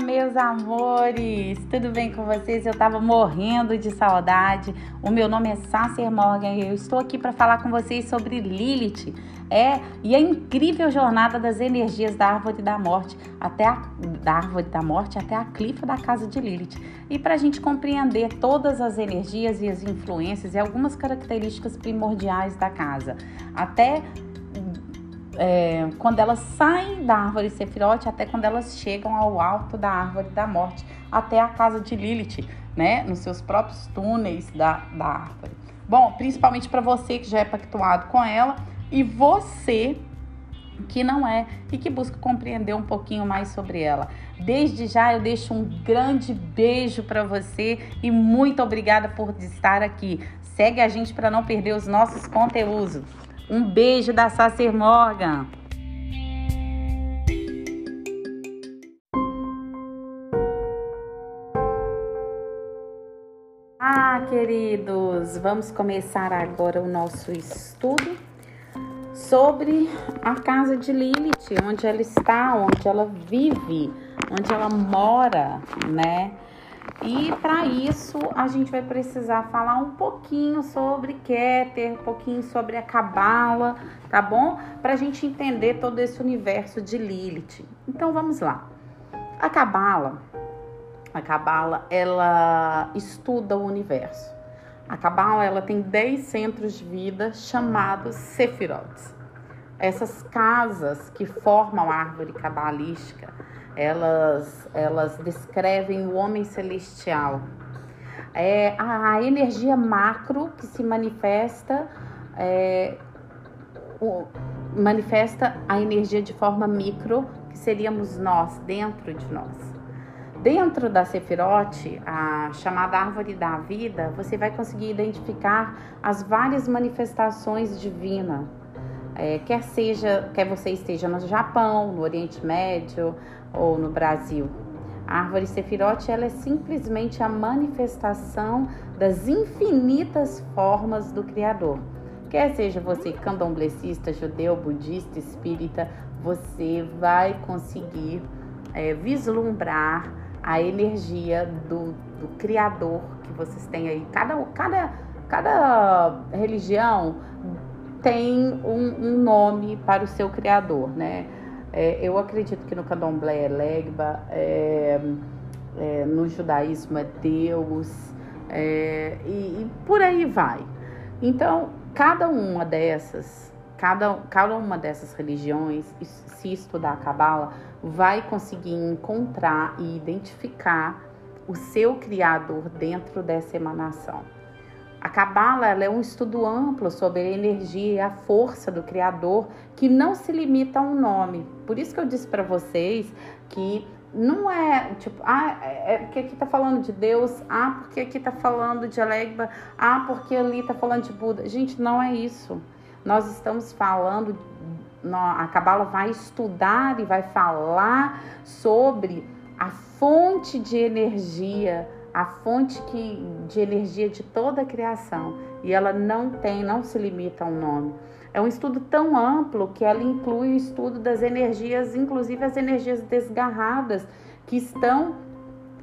meus amores! Tudo bem com vocês? Eu tava morrendo de saudade. O meu nome é Sasser Morgan e eu estou aqui para falar com vocês sobre Lilith. É, e a incrível jornada das energias da árvore da morte até a da árvore da morte até a clifa da casa de Lilith. E para a gente compreender todas as energias e as influências e algumas características primordiais da casa, até é, quando elas saem da árvore Sefirote até quando elas chegam ao alto da árvore da morte, até a casa de Lilith, né? Nos seus próprios túneis da, da árvore. Bom, principalmente para você que já é pactuado com ela e você que não é e que busca compreender um pouquinho mais sobre ela. Desde já eu deixo um grande beijo para você e muito obrigada por estar aqui. Segue a gente para não perder os nossos conteúdos. Um beijo da Sacer Morgan. Ah, queridos, vamos começar agora o nosso estudo sobre a casa de Lilith, onde ela está, onde ela vive, onde ela mora, né? E para isso a gente vai precisar falar um pouquinho sobre Keter, um pouquinho sobre a Cabala, tá bom? Para a gente entender todo esse universo de Lilith. Então vamos lá. A Cabala, a Cabala, ela estuda o universo. A Cabala, ela tem 10 centros de vida chamados Sefirot. Essas casas que formam a árvore cabalística, elas, elas descrevem o homem celestial. É a, energia macro que se manifesta, é, o, manifesta a energia de forma micro, que seríamos nós, dentro de nós. Dentro da Sefirote, a chamada árvore da vida, você vai conseguir identificar as várias manifestações divinas é, quer seja, quer você esteja no Japão, no Oriente Médio ou no Brasil. A árvore Sefirote ela é simplesmente a manifestação das infinitas formas do Criador. Quer seja você candomblessista, judeu, budista, espírita, você vai conseguir é, vislumbrar a energia do, do Criador que vocês têm aí. Cada, cada, cada religião tem um, um nome para o seu criador, né? É, eu acredito que no candomblé é Legba, é, é, no judaísmo é Deus, é, e, e, por aí vai. Então, cada uma dessas, cada, cada uma dessas religiões, se estudar a Cabala, vai conseguir encontrar e identificar o seu criador dentro dessa emanação. A Cabala é um estudo amplo sobre a energia e a força do Criador que não se limita a um nome. Por isso que eu disse para vocês que não é tipo, ah, é, é porque aqui tá falando de Deus, ah, porque aqui tá falando de Alegba, ah, porque ali tá falando de Buda. Gente, não é isso. Nós estamos falando, a Cabala vai estudar e vai falar sobre a fonte de energia a fonte que, de energia de toda a criação e ela não tem, não se limita a um nome. É um estudo tão amplo que ela inclui o estudo das energias, inclusive as energias desgarradas que estão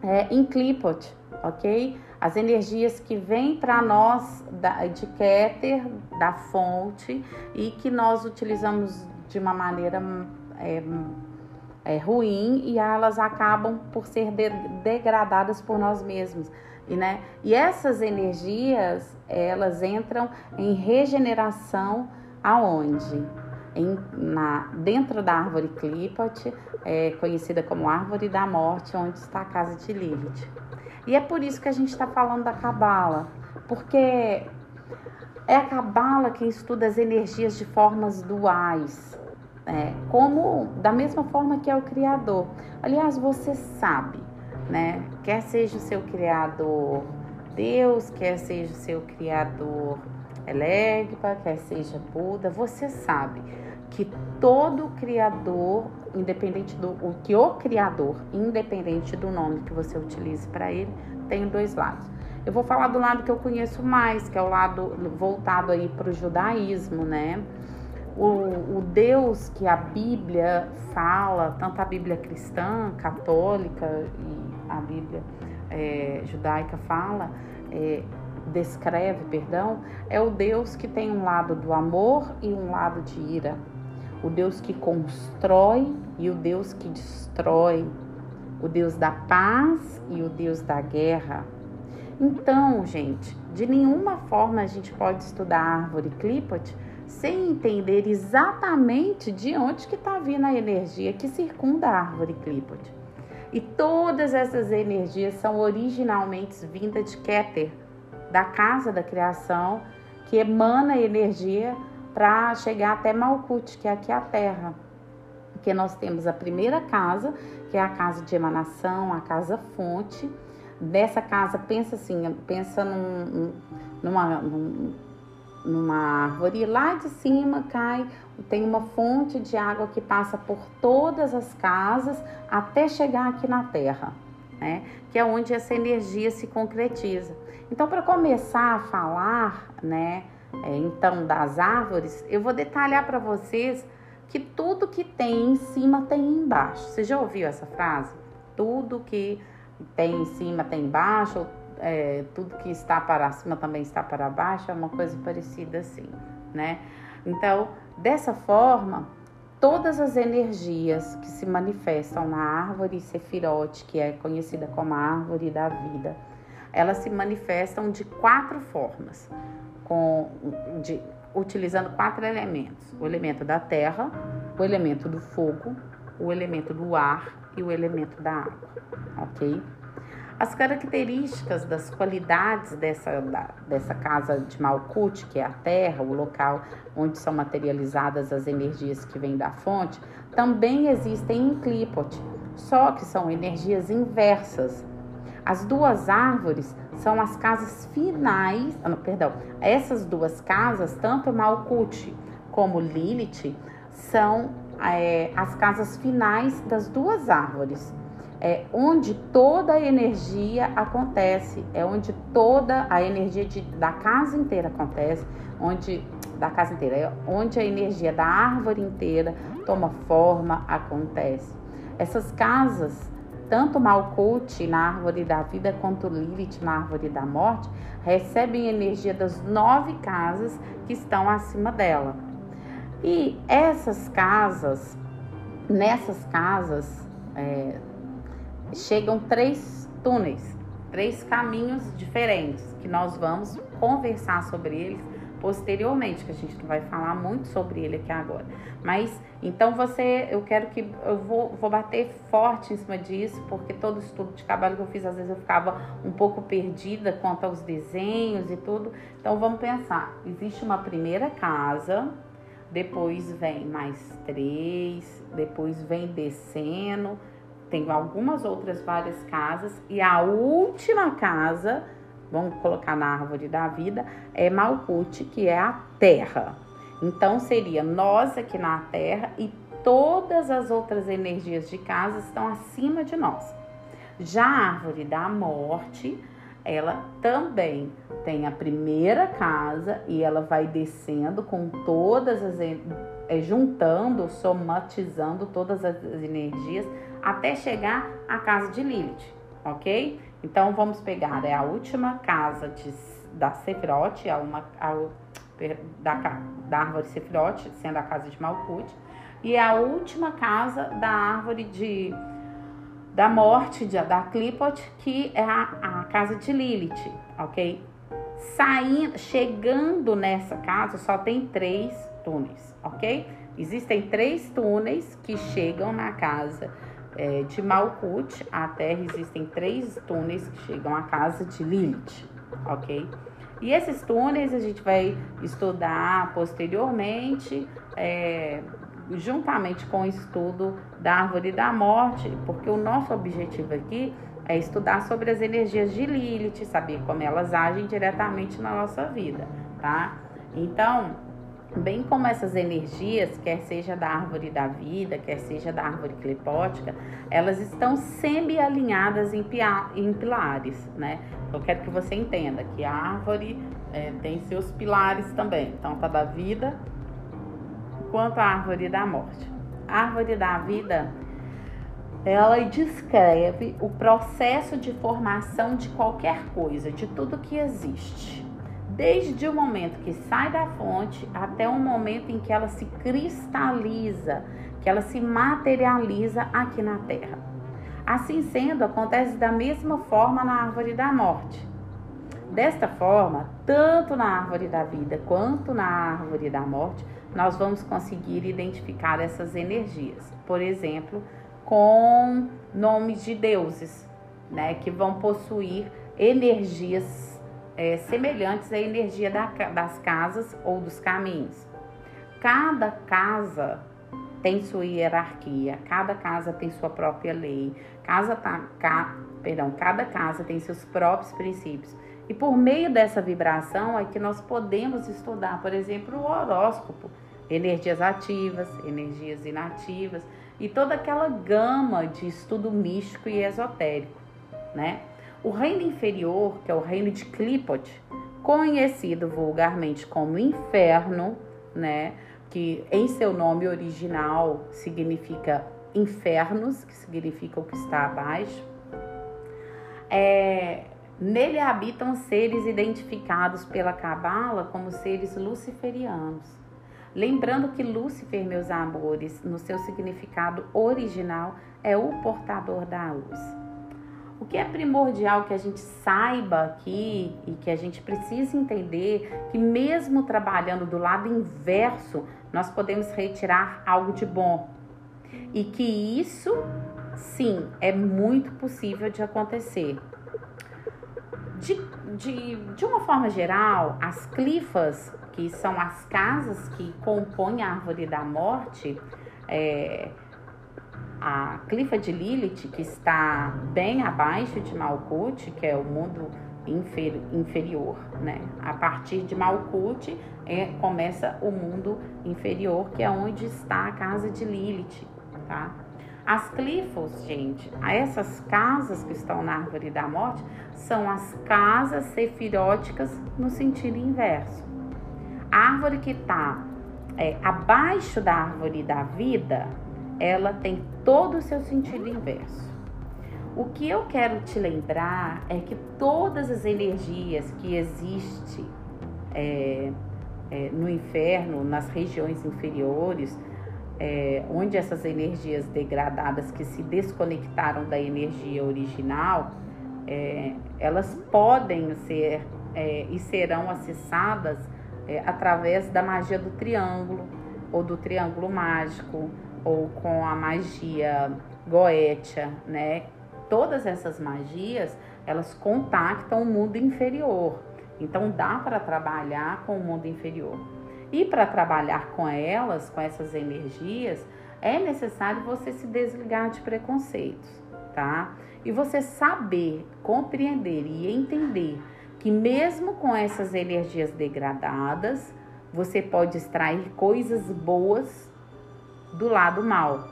é, em Klipot, ok? As energias que vêm para nós da, de Keter, da fonte, e que nós utilizamos de uma maneira é, é, ruim e elas acabam por ser de, degradadas por nós mesmos. E, né? e essas energias, elas entram em regeneração aonde? Em, na, dentro da árvore Klipot, é, conhecida como árvore da morte, onde está a casa de Lilith. E é por isso que a gente está falando da Cabala, porque é a Cabala que estuda as energias de formas duais, é, como da mesma forma que é o Criador. Aliás, você sabe, né? Quer seja o seu Criador Deus, quer seja o seu Criador Elegba, quer seja Buda, você sabe que todo Criador, independente do o que o Criador, independente do nome que você utilize para ele, tem dois lados. Eu vou falar do lado que eu conheço mais, que é o lado voltado aí para o judaísmo, né? O, o Deus que a Bíblia fala, tanto a Bíblia cristã, católica e a Bíblia é, judaica fala, é, descreve, perdão, é o Deus que tem um lado do amor e um lado de ira. O Deus que constrói e o Deus que destrói. O Deus da paz e o Deus da guerra. Então, gente, de nenhuma forma a gente pode estudar a árvore Clipot sem entender exatamente de onde que está vindo a energia que circunda a árvore Clipot. E todas essas energias são originalmente vindas de Keter, da casa da criação, que emana energia para chegar até Malkut, que é aqui a Terra. Porque nós temos a primeira casa, que é a casa de emanação, a casa fonte. Dessa casa, pensa assim, pensa num, numa, numa árvore, lá de cima cai, tem uma fonte de água que passa por todas as casas até chegar aqui na Terra, né? Que é onde essa energia se concretiza. Então, para começar a falar, né, é, então das árvores, eu vou detalhar para vocês que tudo que tem em cima tem embaixo. Você já ouviu essa frase? Tudo que tem em cima tem embaixo, é, tudo que está para cima também está para baixo, é uma coisa parecida assim, né? Então, dessa forma, todas as energias que se manifestam na árvore Sefirote, que é conhecida como a árvore da vida, elas se manifestam de quatro formas, com, de, utilizando quatro elementos: o elemento da terra, o elemento do fogo, o elemento do ar e o elemento da água, ok? As características das qualidades dessa, da, dessa casa de Malkuth, que é a terra, o local onde são materializadas as energias que vêm da fonte, também existem em Klipot, só que são energias inversas. As duas árvores são as casas finais, ah, não, perdão, essas duas casas, tanto Malkuth como Lilith, são é, as casas finais das duas árvores é onde toda a energia acontece, é onde toda a energia de, da casa inteira acontece, onde da casa inteira, é onde a energia da árvore inteira toma forma, acontece. Essas casas, tanto Malkuth na árvore da vida quanto Lilith na árvore da morte, recebem energia das nove casas que estão acima dela. E essas casas, nessas casas, é, chegam três túneis, três caminhos diferentes que nós vamos conversar sobre eles posteriormente, que a gente não vai falar muito sobre ele aqui agora. Mas então você, eu quero que eu vou, vou bater forte em cima disso, porque todo estudo de cabelo que eu fiz, às vezes eu ficava um pouco perdida quanto aos desenhos e tudo. Então vamos pensar: existe uma primeira casa, depois vem mais três, depois vem descendo tenho algumas outras várias casas e a última casa, vamos colocar na árvore da vida, é Malkuth, que é a terra. Então seria nós aqui na terra e todas as outras energias de casa estão acima de nós. Já a árvore da morte, ela também tem a primeira casa e ela vai descendo com todas as é, juntando, somatizando todas as energias até chegar à casa de Lilith, ok? Então vamos pegar é a última casa de, da Sefirot, a uma, a, da, da árvore Sefirot, sendo a casa de Malkut, e a última casa da árvore de da morte de, da Clipot, que é a, a casa de Lilith, ok? Saindo, chegando nessa casa, só tem três túneis, ok? Existem três túneis que chegam na casa é, de Malkut à Terra existem três túneis que chegam à casa de Lilith, ok? E esses túneis a gente vai estudar posteriormente, é, juntamente com o estudo da árvore da morte, porque o nosso objetivo aqui é estudar sobre as energias de Lilith, saber como elas agem diretamente na nossa vida, tá? Então, bem como essas energias, quer seja da árvore da vida, quer seja da árvore clepótica, elas estão semi-alinhadas em, em, pilares, né? Eu quero que você entenda que a árvore é, tem seus pilares também. Então, tá da vida, quanto a árvore da morte. A árvore da vida, ela descreve o processo de formação de qualquer coisa, de tudo que existe. Desde o momento que sai da fonte até o momento em que ela se cristaliza, que ela se materializa aqui na Terra. Assim sendo, acontece da mesma forma na árvore da morte. Desta forma, tanto na árvore da vida quanto na árvore da morte, nós vamos conseguir identificar essas energias. Por exemplo, com nomes de deuses, né, que vão possuir energias é, semelhantes à energia da, das casas ou dos caminhos. Cada casa tem sua hierarquia, cada casa tem sua própria lei, casa tá, ca, perdão, cada casa tem seus próprios princípios. E por meio dessa vibração é que nós podemos estudar, por exemplo, o horóscopo, energias ativas, energias inativas e toda aquela gama de estudo místico e esotérico, né? O reino inferior, que é o reino de Klipot, conhecido vulgarmente como inferno, né? Que em seu nome original significa infernos, que significa o que está abaixo. É, Nele habitam seres identificados pela Cabala como seres luciferianos. Lembrando que Lúcifer, meus amores, no seu significado original, é o portador da luz. O que é primordial que a gente saiba aqui e que a gente precisa entender que mesmo trabalhando do lado inverso, nós podemos retirar algo de bom. E que isso, sim, é muito possível de acontecer. De, de, de uma forma geral, as clifas, que são as casas que compõem a árvore da morte, é, a clifa de Lilith, que está bem abaixo de Malkuth, que é o mundo infer, inferior, né? A partir de Malkuth é, começa o mundo inferior, que é onde está a casa de Lilith, tá? As clifos, gente, essas casas que estão na árvore da morte, são as casas sefiróticas no sentido inverso. A árvore que está é, abaixo da árvore da vida, ela tem todo o seu sentido inverso. O que eu quero te lembrar é que todas as energias que existem é, é, no inferno, nas regiões inferiores, é, onde essas energias degradadas que se desconectaram da energia original, é, elas podem ser é, e serão acessadas é, através da magia do triângulo, ou do triângulo mágico, ou com a magia goétia, né? Todas essas magias, elas contactam o mundo inferior. Então dá para trabalhar com o mundo inferior. E para trabalhar com elas, com essas energias, é necessário você se desligar de preconceitos, tá? E você saber, compreender e entender que mesmo com essas energias degradadas, você pode extrair coisas boas do lado mal.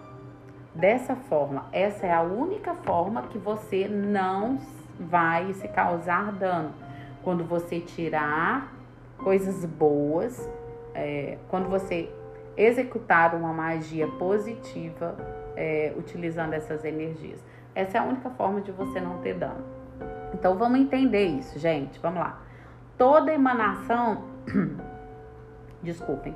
Dessa forma, essa é a única forma que você não vai se causar dano. Quando você tirar coisas boas é, quando você executar uma magia positiva é, utilizando essas energias. Essa é a única forma de você não ter dano. Então vamos entender isso, gente. Vamos lá. Toda emanação, desculpem,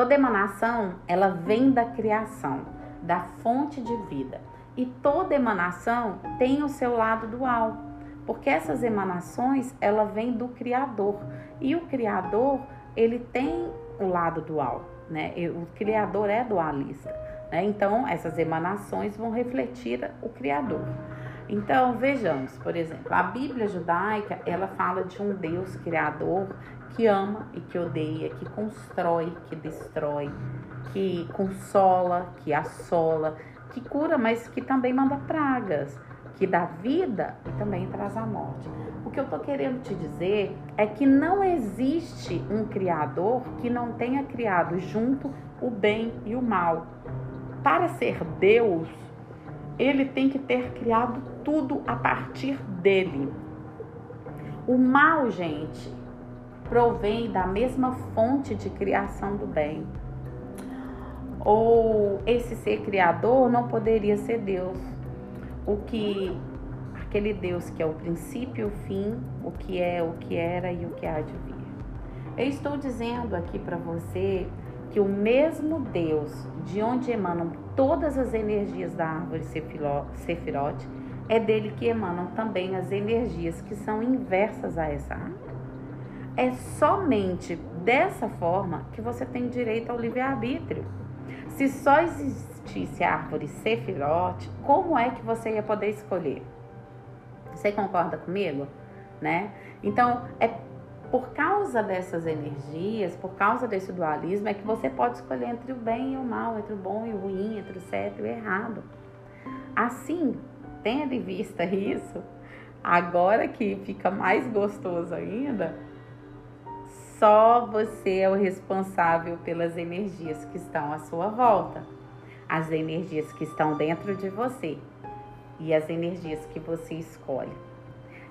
toda emanação ela vem da criação, da fonte de vida. E toda emanação tem o seu lado dual, porque essas emanações ela vem do Criador e o Criador ele tem o lado dual, né? O Criador é dualista, né? Então, essas emanações vão refletir o Criador. Então, vejamos, por exemplo, a Bíblia judaica, ela fala de um Deus criador que ama e que odeia, que constrói, que destrói, que consola, que assola, que cura, mas que também manda pragas, que dá vida e também traz a morte. O que eu estou querendo te dizer é que não existe um Criador que não tenha criado junto o bem e o mal. Para ser Deus, ele tem que ter criado tudo a partir dele. O mal, gente, provém da mesma fonte de criação do bem. ou esse ser criador não poderia ser Deus. O que aquele Deus que é o princípio o fim, o que é, o que era e o que há de vir. Eu estou dizendo aqui para você que o mesmo Deus de onde emanam todas as energias da árvore Sefirote, é dele que emanam também as energias que são inversas a essa árvore. É somente dessa forma que você tem direito ao livre-arbítrio. Se só existisse a árvore Sefirote, como é que você ia poder escolher? Você concorda comigo? Né? Então, é por causa dessas energias, por causa desse dualismo, é que você pode escolher entre o bem e o mal, entre o bom e o ruim, entre o certo e o errado. Assim, tenha de vista isso, agora que fica mais gostoso ainda, só você é o responsável pelas energias que estão à sua volta, as energias que estão dentro de você e as energias que você escolhe.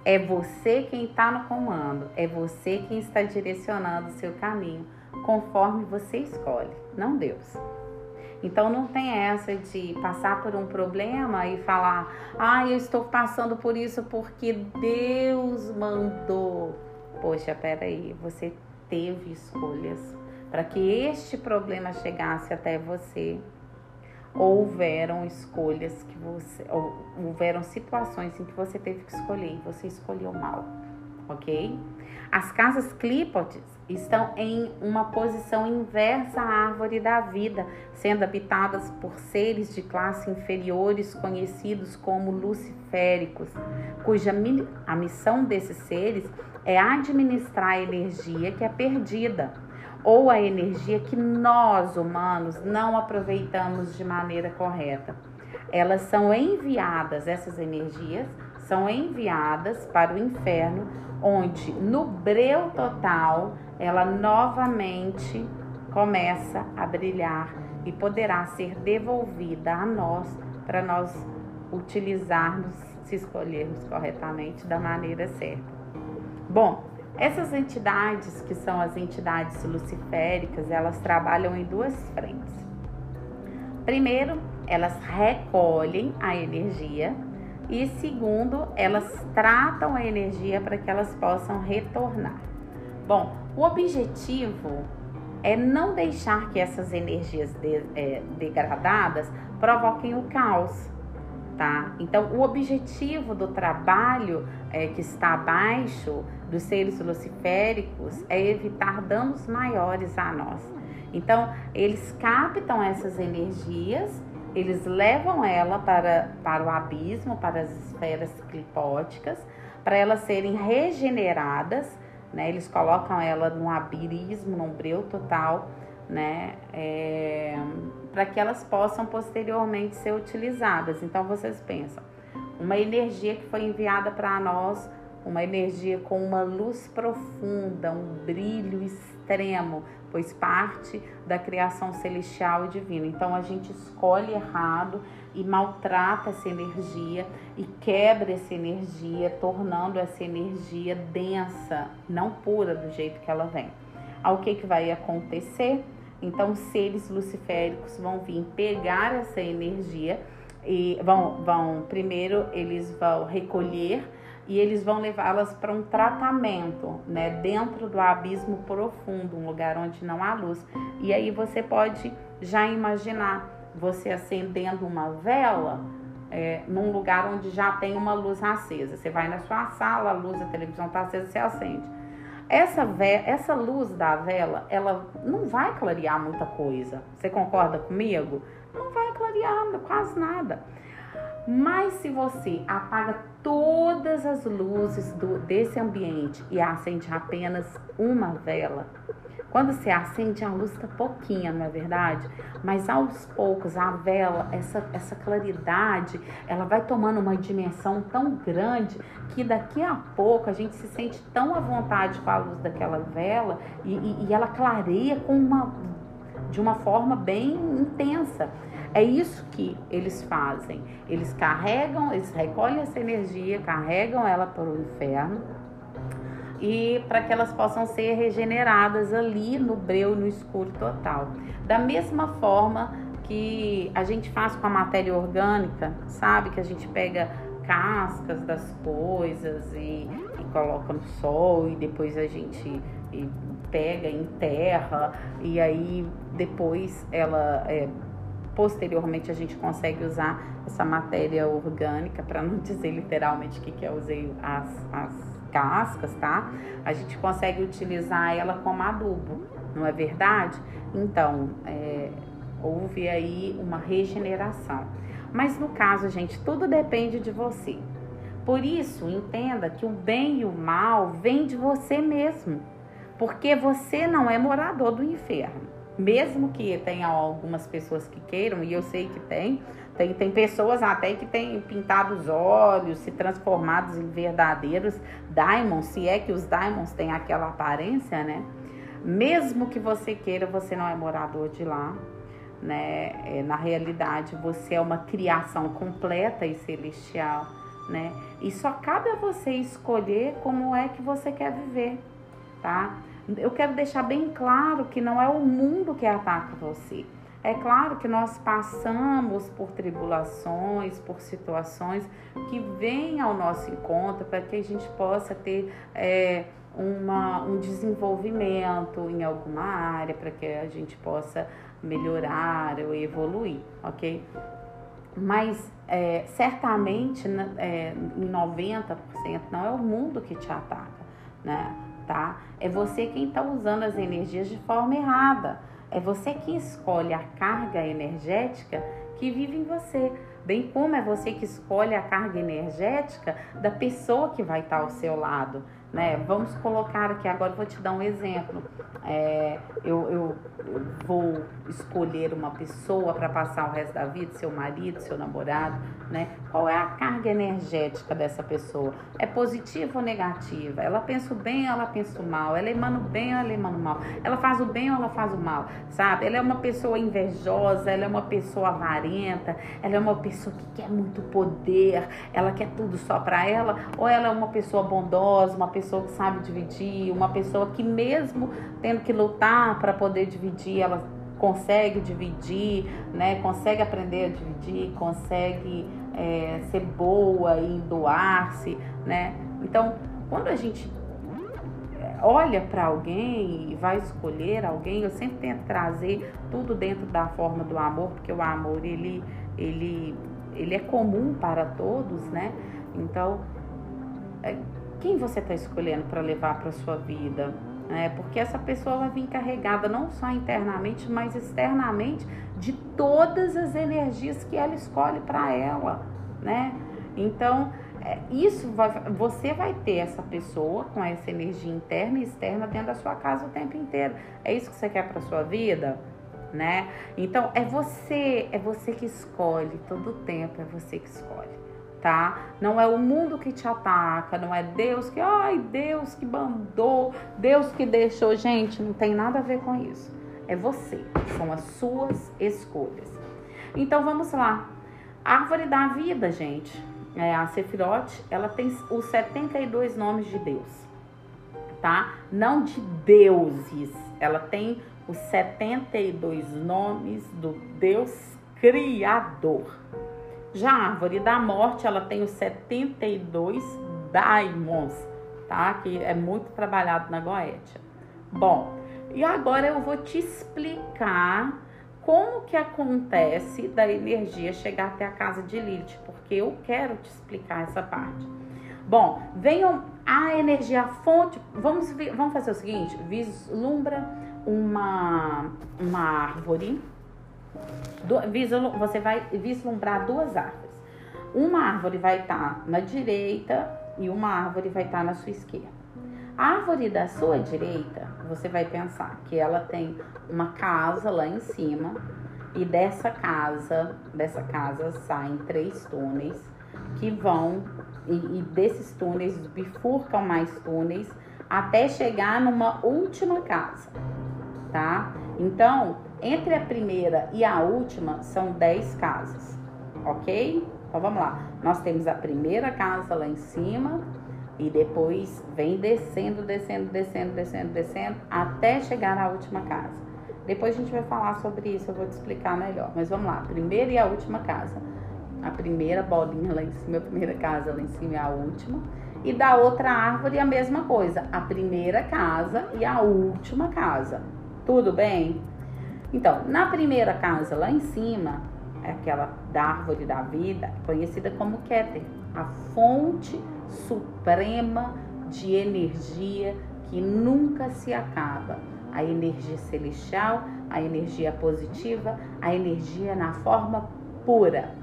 É você quem está no comando, é você quem está direcionando o seu caminho conforme você escolhe, não Deus. Então não tem essa de passar por um problema e falar: "Ah, eu estou passando por isso porque Deus mandou". Poxa, peraí, você teve escolhas para que este problema chegasse até você houveram escolhas que você. houveram situações em que você teve que escolher e você escolheu mal, ok? As casas clípodes estão em uma posição inversa à árvore da vida, sendo habitadas por seres de classe inferiores conhecidos como luciféricos, cuja a missão desses seres é administrar a energia que é perdida ou a energia que nós, humanos, não aproveitamos de maneira correta. Elas são enviadas, essas energias são enviadas para o inferno, onde no breu total ela novamente começa a brilhar e poderá ser devolvida a nós para nós utilizarmos, se escolhermos corretamente da maneira certa. Bom, essas entidades, que são as entidades luciféricas, elas trabalham em duas frentes. Primeiro, elas recolhem a energia e segundo, elas tratam a energia para que elas possam retornar. Bom, o objetivo é não deixar que essas energias de, é, degradadas provoquem o caos, tá? Então, o objetivo do trabalho é, que está abaixo dos seres luciféricos é evitar danos maiores a nós. Então, eles captam essas energias, eles levam ela para, para o abismo, para as esferas clipóticas, para elas serem regeneradas, né? Eles colocam ela num abirismo, num breu total, né? É, para que elas possam posteriormente ser utilizadas. Então vocês pensam, uma energia que foi enviada para nós, uma energia com uma luz profunda, um brilho extremo, pois parte da criação celestial e divina. Então a gente escolhe errado e maltrata essa energia e quebra essa energia, tornando essa energia densa, não pura do jeito que ela vem. Ao que que vai acontecer? Então, seres luciféricos vão vir pegar essa energia e vão, vão primeiro eles vão recolher e eles vão levá-las para um tratamento, né, dentro do abismo profundo, um lugar onde não há luz. E aí você pode já imaginar você acendendo uma vela é, num lugar onde já tem uma luz acesa. Você vai na sua sala, a luz da televisão está acesa, você acende. Essa, essa luz da vela, ela não vai clarear muita coisa. Você concorda comigo? Não vai clarear quase nada. Mas se você apaga todas as luzes do, desse ambiente e acende apenas uma vela, quando você acende, a luz está pouquinha, não é verdade? Mas aos poucos, a vela, essa, essa claridade, ela vai tomando uma dimensão tão grande que daqui a pouco a gente se sente tão à vontade com a luz daquela vela e, e, e ela clareia com uma, de uma forma bem intensa. É isso que eles fazem. Eles carregam, eles recolhem essa energia, carregam ela para o inferno e para que elas possam ser regeneradas ali no breu, no escuro total. Da mesma forma que a gente faz com a matéria orgânica, sabe? Que a gente pega cascas das coisas e, e coloca no sol e depois a gente pega, enterra e aí depois ela é, posteriormente a gente consegue usar essa matéria orgânica, para não dizer literalmente o que, que eu usei as, as cascas, tá? A gente consegue utilizar ela como adubo, não é verdade? Então, é, houve aí uma regeneração. Mas no caso, gente, tudo depende de você. Por isso, entenda que o bem e o mal vêm de você mesmo, porque você não é morador do inferno. Mesmo que tenha algumas pessoas que queiram, e eu sei que tem, tem, tem pessoas até que têm pintado os olhos, se transformados em verdadeiros diamonds, se é que os diamonds têm aquela aparência, né? Mesmo que você queira, você não é morador de lá né? É, na realidade, você é uma criação completa e celestial, né? E só cabe a você escolher como é que você quer viver, tá? Eu quero deixar bem claro que não é o mundo que ataca você. É claro que nós passamos por tribulações, por situações que vêm ao nosso encontro para que a gente possa ter é, uma, um desenvolvimento em alguma área, para que a gente possa melhorar ou evoluir, ok? Mas é, certamente né, é, em 90% não é o mundo que te ataca, né? Tá? É você quem está usando as energias de forma errada. É você que escolhe a carga energética que vive em você, bem como é você que escolhe a carga energética da pessoa que vai estar tá ao seu lado né? Vamos colocar aqui agora, vou te dar um exemplo. É, eu, eu, eu, vou escolher uma pessoa para passar o resto da vida, seu marido, seu namorado, né? Qual é a carga energética dessa pessoa? É positiva ou negativa? Ela pensa o bem ou ela pensa o mal? Ela emana o bem ou ela emana o mal? Ela faz o bem ou ela faz o mal? Sabe? Ela é uma pessoa invejosa, ela é uma pessoa avarenta, ela é uma pessoa que quer muito poder, ela quer tudo só para ela, ou ela é uma pessoa bondosa, uma pessoa pessoa que sabe dividir, uma pessoa que mesmo tendo que lutar para poder dividir, ela consegue dividir, né? Consegue aprender a dividir, consegue é, ser boa e doar-se, né? Então, quando a gente é, olha para alguém e vai escolher alguém, eu sempre tento trazer tudo dentro da forma do amor, porque o amor ele ele ele é comum para todos, né? Então, é, quem você está escolhendo para levar para sua vida. É, porque essa pessoa vai vir carregada não só internamente, mas externamente de todas as energias que ela escolhe para ela, né? Então, é, isso vai, você vai ter essa pessoa com essa energia interna e externa dentro da sua casa o tempo inteiro. É isso que você quer para sua vida? Né? Então é você, é você que escolhe todo o tempo, é você que escolhe tá? Não é o mundo que te ataca, não é Deus que, ai, Deus que mandou, Deus que deixou. Gente, não tem nada a ver com isso. É você, são as suas escolhas. Então vamos lá. Árvore da vida, gente. É, a Sefirote, ela tem os 72 nomes de Deus, tá? Não de deuses. Ela tem os 72 nomes do Deus Criador. Já a árvore da morte, ela tem os 72 daimons, tá? Que é muito trabalhado na Goetia. Bom, e agora eu vou te explicar como que acontece da energia chegar até a casa de Lilith, porque eu quero te explicar essa parte. Bom, venham a energia, a fonte. Vamos, vamos fazer o seguinte: vislumbra uma, uma árvore você vai vislumbrar duas árvores. Uma árvore vai estar na direita e uma árvore vai estar na sua esquerda. A árvore da sua direita, você vai pensar que ela tem uma casa lá em cima e dessa casa, dessa casa saem três túneis que vão e, e desses túneis bifurcam mais túneis até chegar numa última casa, tá? Então, entre a primeira e a última são 10 casas, ok? Então vamos lá. Nós temos a primeira casa lá em cima, E depois vem descendo, descendo, descendo, descendo, descendo, até chegar na última casa. Depois a gente vai falar sobre isso, eu vou te explicar melhor. Mas vamos lá, primeira e a última casa. A primeira bolinha lá em cima, a primeira casa lá em cima é a última. E da outra árvore a mesma coisa, a primeira casa e a última casa. Tudo bem? Então, na primeira casa lá em cima, é aquela da árvore da vida, conhecida como Keter, a fonte suprema de energia que nunca se acaba. A energia celestial, a energia positiva, a energia na forma pura.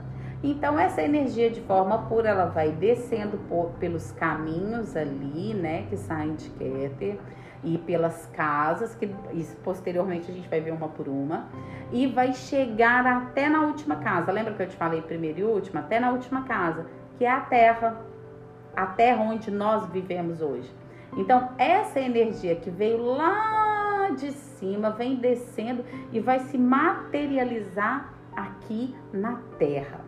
Então essa energia de forma pura ela vai descendo por, pelos caminhos ali, né, que saem de Keter e pelas casas, que posteriormente a gente vai ver uma por uma, e vai chegar até na última casa. Lembra que eu te falei primeiro e última? Até na última casa, que é a terra, a terra onde nós vivemos hoje. Então, essa energia que veio lá de cima, vem descendo e vai se materializar aqui na terra.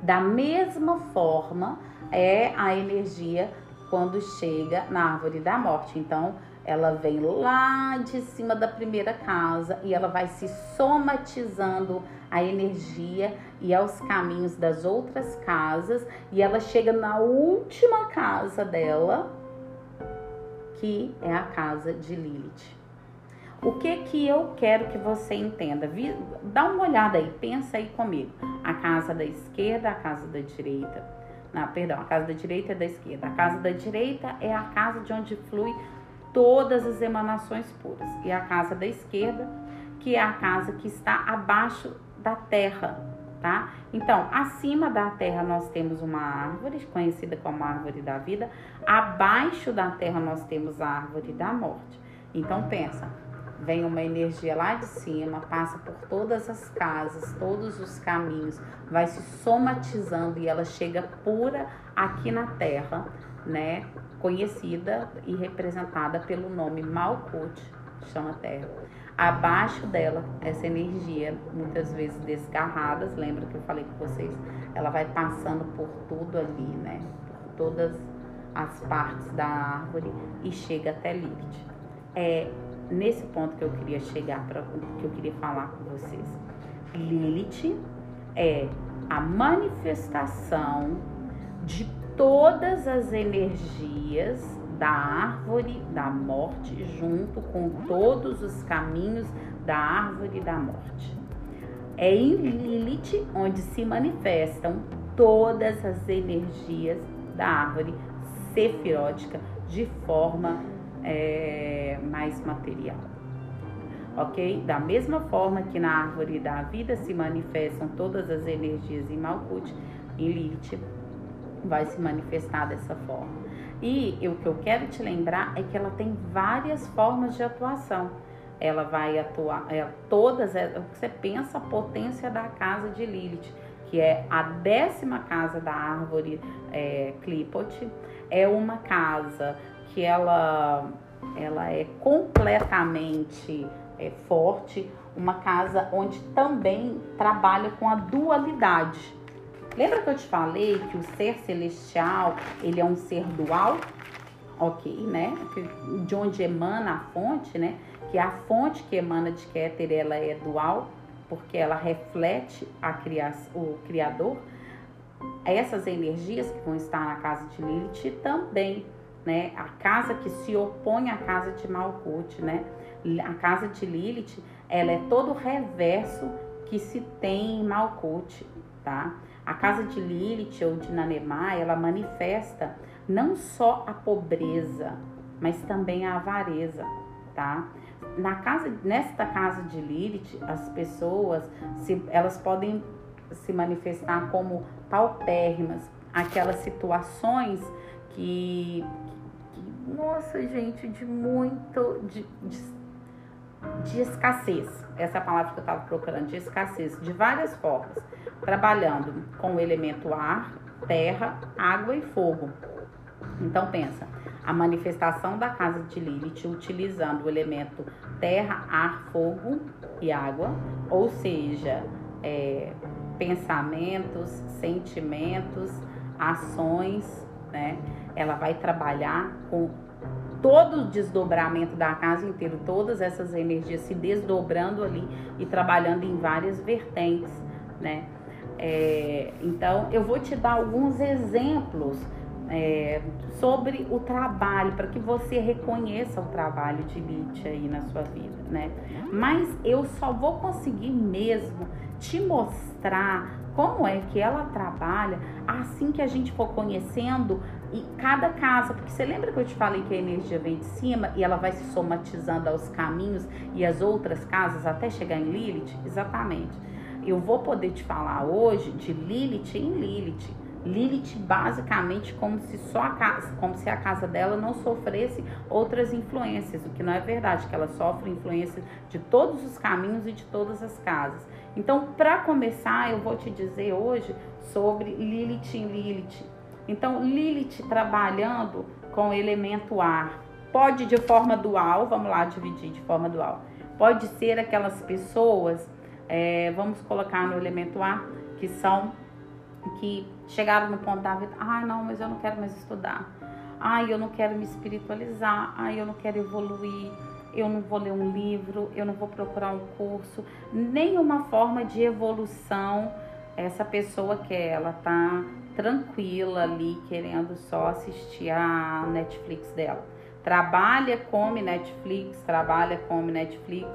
Da mesma forma, é a energia quando chega na árvore da morte. Então, ela vem lá de cima da primeira casa e ela vai se somatizando a energia e aos caminhos das outras casas e ela chega na última casa dela, que é a casa de Lilith. O que que eu quero que você entenda? Dá uma olhada aí, pensa aí comigo. A casa da esquerda, a casa da direita não, perdão, a casa da direita é da esquerda. A casa da direita é a casa de onde flui todas as emanações puras. E a casa da esquerda, que é a casa que está abaixo da terra, tá? Então, acima da terra nós temos uma árvore, conhecida como árvore da vida. Abaixo da terra nós temos a árvore da morte. Então, pensa, vem uma energia lá de cima, passa por todas as casas, todos os caminhos, vai se somatizando e ela chega pura aqui na Terra, né? Conhecida e representada pelo nome Malkut, chama Terra. Abaixo dela, essa energia, muitas vezes desgarradas, lembra que eu falei com vocês? Ela vai passando por tudo ali, né? Por todas as partes da árvore e chega até Lilith. É, nesse ponto que eu queria chegar para que eu queria falar com vocês. Lilith é a manifestação de todas as energias da árvore da morte junto com todos os caminhos da árvore da morte. É em Lilith onde se manifestam todas as energias da árvore sefirótica de forma é, mais material. Ok? Da mesma forma que na árvore da vida se manifestam todas as energias em Malkut, em Lilith vai se manifestar dessa forma. E o que eu quero te lembrar é que ela tem várias formas de atuação. Ela vai atuar, é, todas, é, você pensa a potência da casa de Lilith, que é a décima casa da árvore é, Klipot, é uma casa que ela, ela é completamente é, forte, uma casa onde também trabalha com a dualidade. Lembra que eu te falei que o ser celestial, ele é um ser dual? Ok, né? De onde emana a fonte, né? Que a fonte que emana de Keter, ela é dual, porque ela reflete a criação, o Criador. Essas energias que vão estar na casa de Lilith também né? A casa que se opõe à casa de Malkuth, né? A casa de Lilith, ela é todo o reverso que se tem em Malkuth, tá? A casa de Lilith ou de Nanemá, ela manifesta não só a pobreza, mas também a avareza, tá? Na casa, nesta casa de Lilith, as pessoas, se, elas podem se manifestar como paupérrimas, aquelas situações que, nossa, gente, de muito. de, de, de escassez. Essa é palavra que eu estava procurando, de escassez, de várias formas. Trabalhando com o elemento ar, terra, água e fogo. Então pensa, a manifestação da casa de Lilith utilizando o elemento terra, ar, fogo e água, ou seja, é, pensamentos, sentimentos, ações né? Ela vai trabalhar com todo o desdobramento da casa inteira, todas essas energias se desdobrando ali e trabalhando em várias vertentes, né? É, então, eu vou te dar alguns exemplos é, sobre o trabalho, para que você reconheça o trabalho de Lite aí na sua vida, né? Mas eu só vou conseguir mesmo te mostrar como é que ela trabalha assim que a gente for conhecendo e cada casa, porque você lembra que eu te falei que a energia vem de cima e ela vai se somatizando aos caminhos e as outras casas até chegar em Lilith? Exatamente. Eu vou poder te falar hoje de Lilith em Lilith Lilith basicamente como se só a casa, como se a casa dela não sofresse outras influências, o que não é verdade, que ela sofre influência de todos os caminhos e de todas as casas. Então, para começar, eu vou te dizer hoje sobre Lilith em Lilith. Então, Lilith trabalhando com o elemento ar, pode de forma dual, vamos lá dividir de forma dual. Pode ser aquelas pessoas, é, vamos colocar no elemento ar, que são que chegaram no ponto da vida, ah, não, mas eu não quero mais estudar. Ai, eu não quero me espiritualizar. Ai, eu não quero evoluir. Eu não vou ler um livro, eu não vou procurar um curso, nenhuma forma de evolução. Essa pessoa que ela tá tranquila ali, querendo só assistir a Netflix dela. Trabalha, come Netflix, trabalha, come Netflix,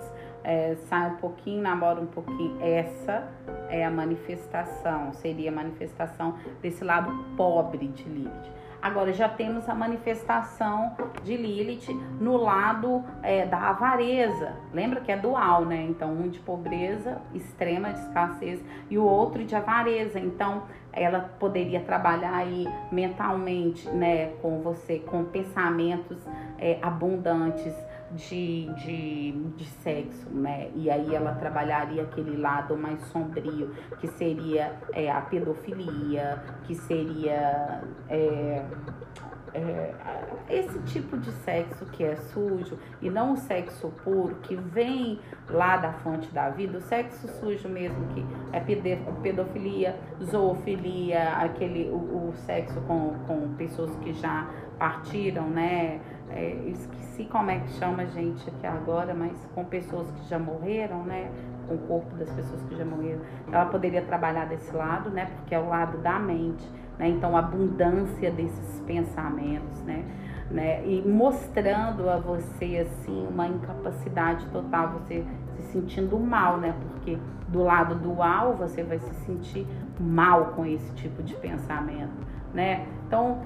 é, sai um pouquinho, namora um pouquinho. Essa é a manifestação, seria a manifestação desse lado pobre de Lilith. Agora já temos a manifestação de Lilith no lado é, da avareza. Lembra que é dual, né? Então, um de pobreza extrema, de escassez, e o outro de avareza. Então, ela poderia trabalhar aí mentalmente, né, com você, com pensamentos é, abundantes, de, de, de sexo, né? E aí ela trabalharia aquele lado mais sombrio, que seria é, a pedofilia, que seria é, é, esse tipo de sexo que é sujo e não o sexo puro que vem lá da fonte da vida, o sexo sujo mesmo que é pedofilia, zoofilia, aquele o, o sexo com, com pessoas que já partiram, né? É, esqueci como é que chama a gente aqui agora, mas com pessoas que já morreram, né? Com o corpo das pessoas que já morreram. Ela poderia trabalhar desse lado, né? Porque é o lado da mente, né? Então, a abundância desses pensamentos, né? né? E mostrando a você, assim, uma incapacidade total, você se sentindo mal, né? Porque do lado dual você vai se sentir mal com esse tipo de pensamento, né? Então,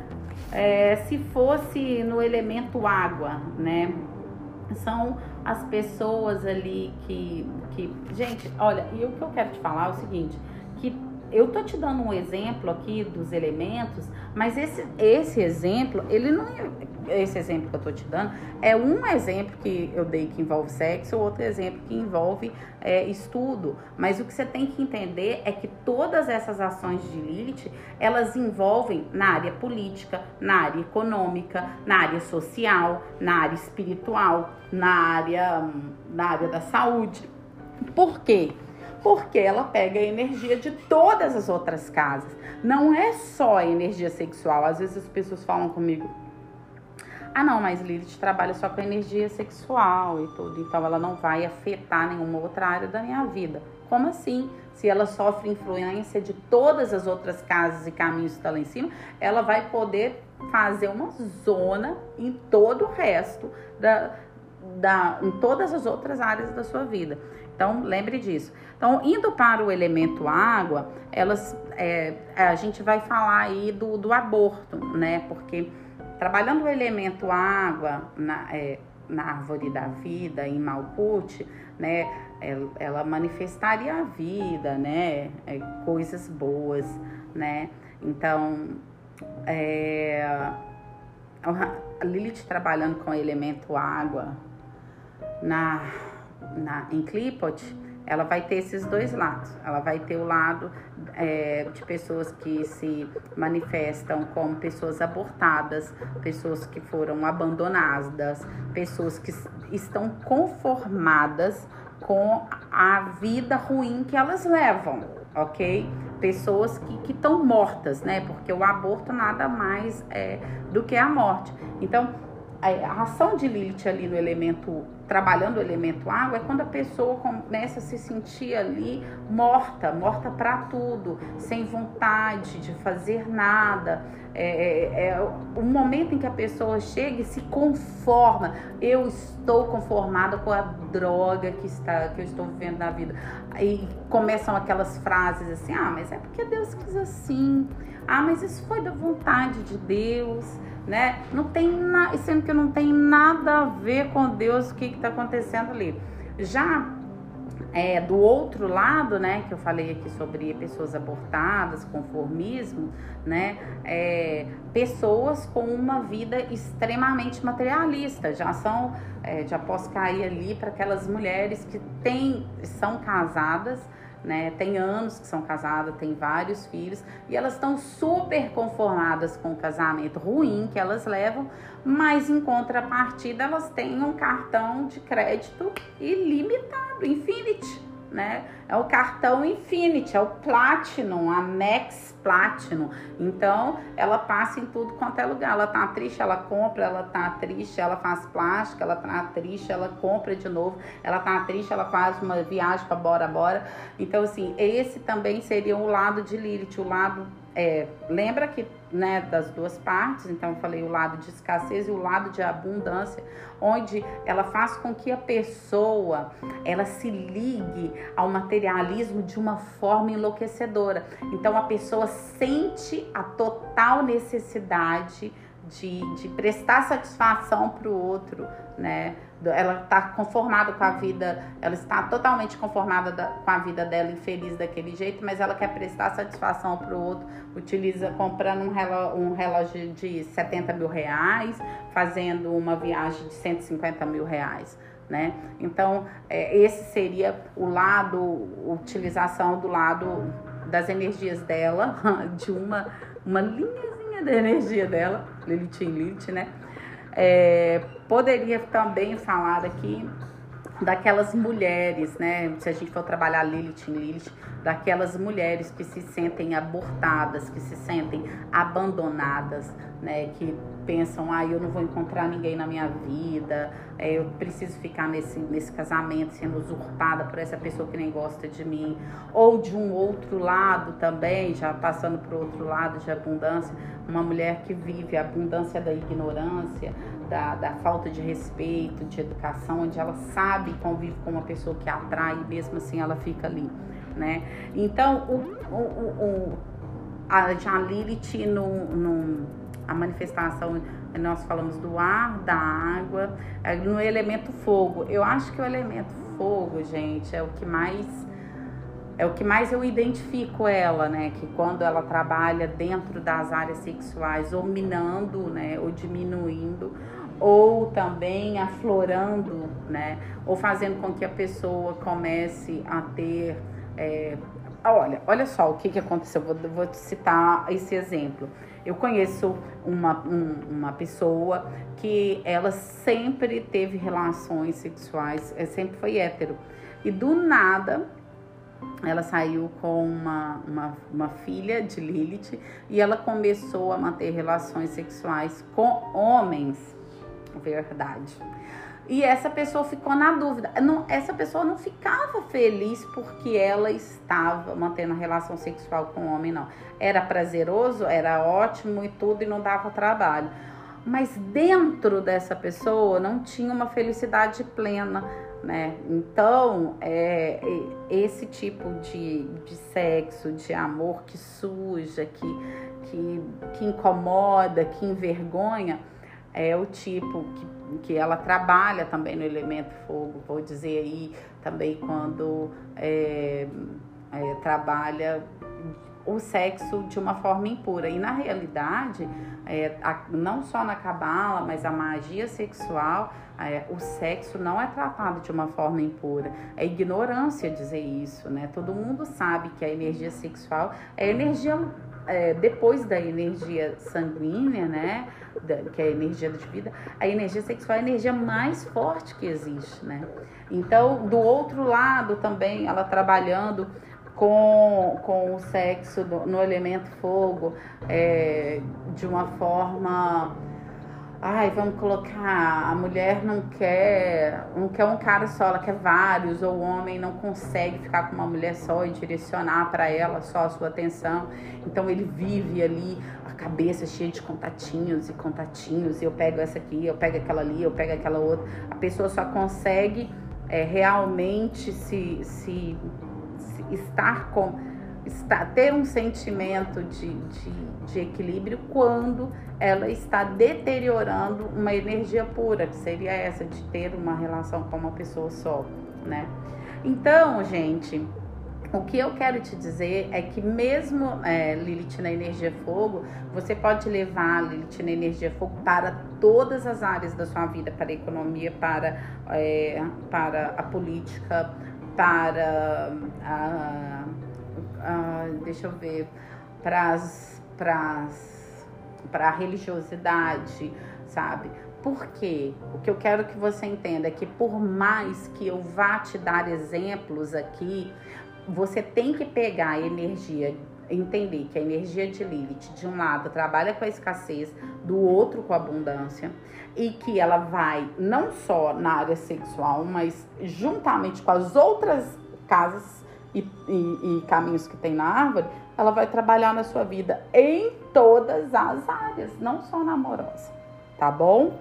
é, se fosse no elemento água, né? São as pessoas ali que, que. Gente, olha, e o que eu quero te falar é o seguinte: que eu tô te dando um exemplo aqui dos elementos, mas esse, esse exemplo, ele não é esse exemplo que eu tô te dando é um exemplo que eu dei que envolve sexo, outro exemplo que envolve é, estudo. Mas o que você tem que entender é que todas essas ações de Lilith, elas envolvem na área política, na área econômica, na área social, na área espiritual, na área, na área da saúde. Por quê? Porque ela pega a energia de todas as outras casas. Não é só a energia sexual. Às vezes as pessoas falam comigo, ah, não, mas Lilith trabalha só com energia sexual e tudo, então ela não vai afetar nenhuma outra área da minha vida. Como assim? Se ela sofre influência de todas as outras casas e caminhos que estão lá em cima, ela vai poder fazer uma zona em todo o resto da, da, em todas as outras áreas da sua vida. Então, lembre disso. Então, indo para o elemento água, elas, é, a gente vai falar aí do, do aborto, né? Porque Trabalhando o elemento água na, é, na árvore da vida, em Malkuth, né, ela manifestaria a vida, né, é, coisas boas, né. Então, é, a Lilith trabalhando com o elemento água na, na, em Klipot, ela vai ter esses dois lados. Ela vai ter o lado é, de pessoas que se manifestam como pessoas abortadas, pessoas que foram abandonadas, pessoas que estão conformadas com a vida ruim que elas levam, ok? Pessoas que estão mortas, né? Porque o aborto nada mais é do que a morte. Então, a ação de Lilith ali no elemento, trabalhando o elemento água, é quando a pessoa começa a se sentir ali morta, morta para tudo, sem vontade de fazer nada. É, é, é o momento em que a pessoa chega e se conforma. Eu estou conformada com a droga que está que eu estou vivendo na vida. E começam aquelas frases assim: ah, mas é porque Deus quis assim. Ah, mas isso foi da vontade de Deus né? Não tem nada, sendo que não tem nada a ver com Deus o que está acontecendo ali. Já é, do outro lado, né, que eu falei aqui sobre pessoas abortadas, conformismo, né, é, pessoas com uma vida extremamente materialista, já são, é, já posso cair ali para aquelas mulheres que têm, são casadas, né? Tem anos que são casadas, tem vários filhos e elas estão super conformadas com o casamento ruim que elas levam, mas em contrapartida elas têm um cartão de crédito ilimitado, infinity né? É o cartão Infinity, é o Platinum, a Max Platinum. Então, ela passa em tudo quanto é lugar. Ela tá triste, ela compra, ela tá triste, ela faz plástica, ela tá triste, ela compra de novo, ela tá triste, ela faz uma viagem para Bora Bora. Então, assim, esse também seria o lado de Lilith, o lado é, lembra que né, das duas partes, então eu falei o lado de escassez e o lado de abundância, onde ela faz com que a pessoa ela se ligue ao materialismo de uma forma enlouquecedora. Então a pessoa sente a total necessidade de, de prestar satisfação para o outro, né? Ela está conformada com a vida, ela está totalmente conformada da, com a vida dela infeliz daquele jeito, mas ela quer prestar satisfação para o outro, utiliza comprando um relógio, um relógio de 70 mil reais, fazendo uma viagem de 150 mil reais. Né? Então, é, esse seria o lado, utilização do lado das energias dela, de uma, uma linhazinha da energia dela, Lilith em Lilith, né? É, poderia também falar aqui daquelas mulheres, né? Se a gente for trabalhar Lilith em Lilith, daquelas mulheres que se sentem abortadas, que se sentem abandonadas, né? Que pensam, ah, eu não vou encontrar ninguém na minha vida, é, eu preciso ficar nesse, nesse casamento sendo usurpada por essa pessoa que nem gosta de mim. Ou de um outro lado também, já passando para outro lado de abundância, uma mulher que vive a abundância da ignorância, da, da falta de respeito, de educação, onde ela sabe convive com uma pessoa que atrai e mesmo assim ela fica ali, né? Então, o, o, o, a, a Lilith no, no, a manifestação, nós falamos do ar, da água, é, no elemento fogo. Eu acho que o elemento fogo, gente, é o que mais é o que mais eu identifico ela, né? Que quando ela trabalha dentro das áreas sexuais, ou minando, né? Ou diminuindo, ou também aflorando, né? Ou fazendo com que a pessoa comece a ter. É... Olha, olha só o que, que aconteceu. Vou, vou te citar esse exemplo. Eu conheço uma, um, uma pessoa que ela sempre teve relações sexuais, é, sempre foi hétero. E do nada ela saiu com uma, uma, uma, filha de Lilith e ela começou a manter relações sexuais com homens. Verdade. E essa pessoa ficou na dúvida. Não, essa pessoa não ficava feliz porque ela estava mantendo relação sexual com o homem, não. Era prazeroso, era ótimo e tudo, e não dava trabalho. Mas dentro dessa pessoa não tinha uma felicidade plena né? Então, é, esse tipo de, de sexo, de amor que suja, que, que, que incomoda, que envergonha, é o tipo que, que ela trabalha também no elemento fogo, vou dizer aí também quando é, é, trabalha o sexo de uma forma impura. E na realidade, é, a, não só na cabala, mas a magia sexual, é, o sexo não é tratado de uma forma impura. É ignorância dizer isso, né? Todo mundo sabe que a energia sexual é energia é, depois da energia sanguínea, né? Da, que é a energia de vida, a energia sexual é a energia mais forte que existe, né? Então, do outro lado também, ela trabalhando com, com o sexo no, no elemento fogo é, de uma forma ai, vamos colocar, a mulher não quer, não quer um cara só, ela quer vários, ou o homem não consegue ficar com uma mulher só e direcionar para ela só a sua atenção. Então ele vive ali a cabeça cheia de contatinhos e contatinhos, e eu pego essa aqui, eu pego aquela ali, eu pego aquela outra. A pessoa só consegue é, realmente se, se, se estar com está, ter um sentimento de, de, de, equilíbrio quando ela está deteriorando uma energia pura, que seria essa de ter uma relação com uma pessoa só, né? Então, gente, o que eu quero te dizer é que mesmo é, Lilith na energia fogo, você pode levar Lilith na energia fogo para todas as áreas da sua vida, para a economia, para, é, para a política, para a uh, deixa eu ver, para a religiosidade, sabe? Porque o que eu quero que você entenda é que por mais que eu vá te dar exemplos aqui, você tem que pegar a energia, entender que a energia de Lilith, de um lado, trabalha com a escassez, do outro com a abundância, e que ela vai não só na área sexual, mas juntamente com as outras casas e, e, e caminhos que tem na árvore, ela vai trabalhar na sua vida em todas as áreas, não só na amorosa, tá bom?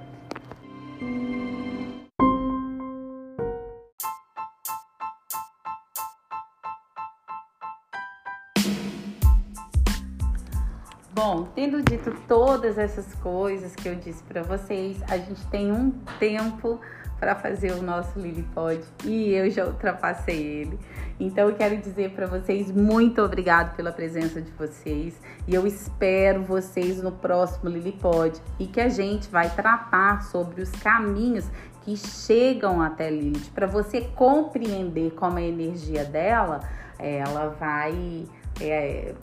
Bom, tendo dito todas essas coisas que eu disse para vocês, a gente tem um tempo para fazer o nosso Lilipod e eu já ultrapassei ele. Então eu quero dizer para vocês muito obrigado pela presença de vocês e eu espero vocês no próximo Lilipod e que a gente vai tratar sobre os caminhos que chegam até Lilith para você compreender como a energia dela ela vai é,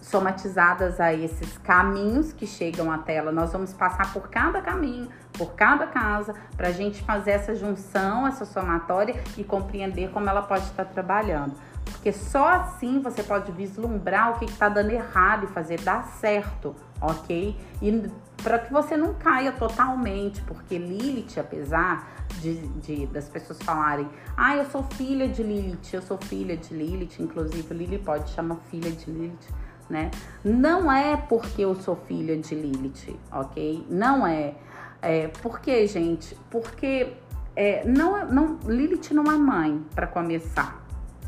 somatizadas a esses caminhos que chegam até ela. Nós vamos passar por cada caminho, por cada casa, para a gente fazer essa junção, essa somatória e compreender como ela pode estar trabalhando. Porque só assim você pode vislumbrar o que está dando errado e fazer dar certo, ok? E para que você não caia totalmente, porque Lilith, apesar de, de, das pessoas falarem, ah, eu sou filha de Lilith, eu sou filha de Lilith, inclusive Lilith pode chamar filha de Lilith né? Não é porque eu sou filha de Lilith, ok? Não é. É por quê, gente? Porque é, não, não, Lilith não é mãe, para começar,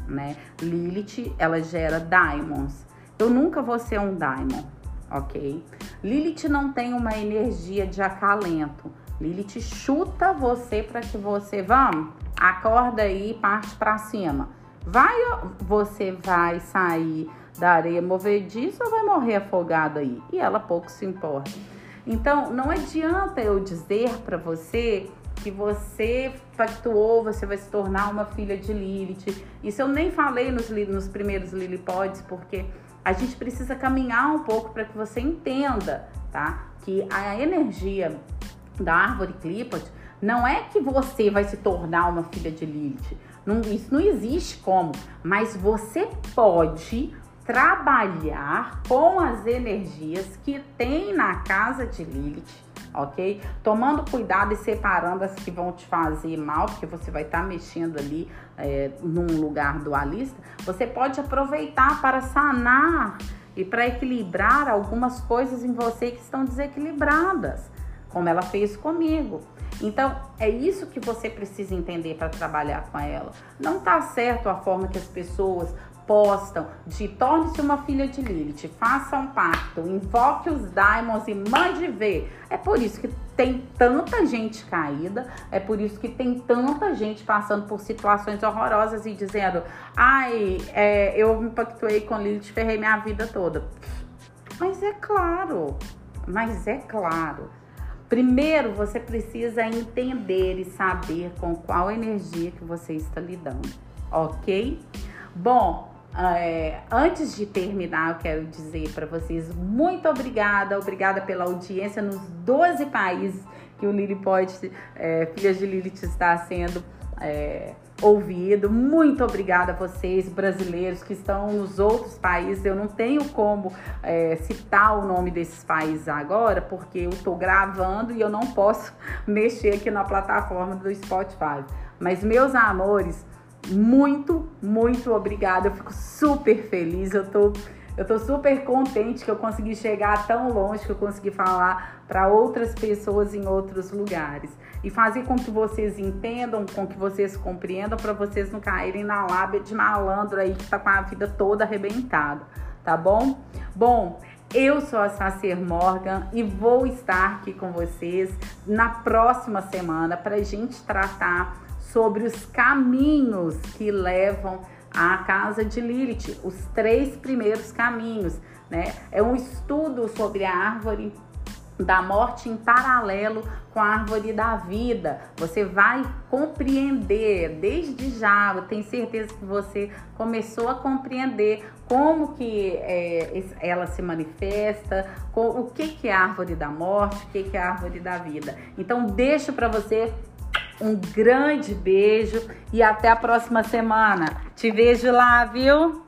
né? Lilith, ela gera diamonds. Eu nunca vou ser um diamond, ok? Lilith não tem uma energia de acalento. Lilith chuta você para que você, vamos, acorda aí parte para cima. Vai, você vai sair da areia movediça ou vai morrer afogado aí? E ela pouco se importa. Então, não adianta eu dizer para você que você pactuou, você vai se tornar uma filha de Lilith. Isso eu nem falei nos, nos primeiros Lilipods, porque a gente precisa caminhar um pouco para que você entenda, tá? Que a energia da árvore Clipot não é que você vai se tornar uma filha de Lilith. Não, isso não existe como, mas você pode trabalhar com as energias que tem na casa de Lilith, ok? Tomando cuidado e separando as que vão te fazer mal, porque você vai estar tá mexendo ali é, num lugar dualista. Você pode aproveitar para sanar e para equilibrar algumas coisas em você que estão desequilibradas, como ela fez comigo. Então, é isso que você precisa entender para trabalhar com ela. Não tá certo a forma que as pessoas postam de torne-se uma filha de Lilith, faça um pacto, invoque os daimons e mande ver. É por isso que tem tanta gente caída, é por isso que tem tanta gente passando por situações horrorosas e dizendo: ai, é, eu me pactuei com Lilith, ferrei minha vida toda. Mas é claro, mas é claro. Primeiro você precisa entender e saber com qual energia que você está lidando, ok? Bom, é, antes de terminar, eu quero dizer para vocês muito obrigada, obrigada pela audiência nos 12 países que o Lili pode, é, Filhas de Lilith está sendo é, ouvido. Muito obrigada a vocês, brasileiros que estão nos outros países. Eu não tenho como é, citar o nome desses países agora, porque eu estou gravando e eu não posso mexer aqui na plataforma do Spotify. Mas, meus amores, muito, muito obrigada. Eu fico super feliz. Eu tô, eu tô super contente que eu consegui chegar tão longe, que eu consegui falar para outras pessoas em outros lugares. E fazer com que vocês entendam, com que vocês compreendam, para vocês não caírem na lábia de malandro aí que tá com a vida toda arrebentada, tá bom? Bom, eu sou a Sacer Morgan e vou estar aqui com vocês na próxima semana para gente tratar sobre os caminhos que levam à casa de Lilith, os três primeiros caminhos, né? É um estudo sobre a árvore da morte em paralelo com a árvore da vida. Você vai compreender desde já, eu tenho certeza que você começou a compreender como que é, ela se manifesta, o que, que é a árvore da morte, o que, que é a árvore da vida. Então, deixo para você um grande beijo e até a próxima semana. Te vejo lá, viu?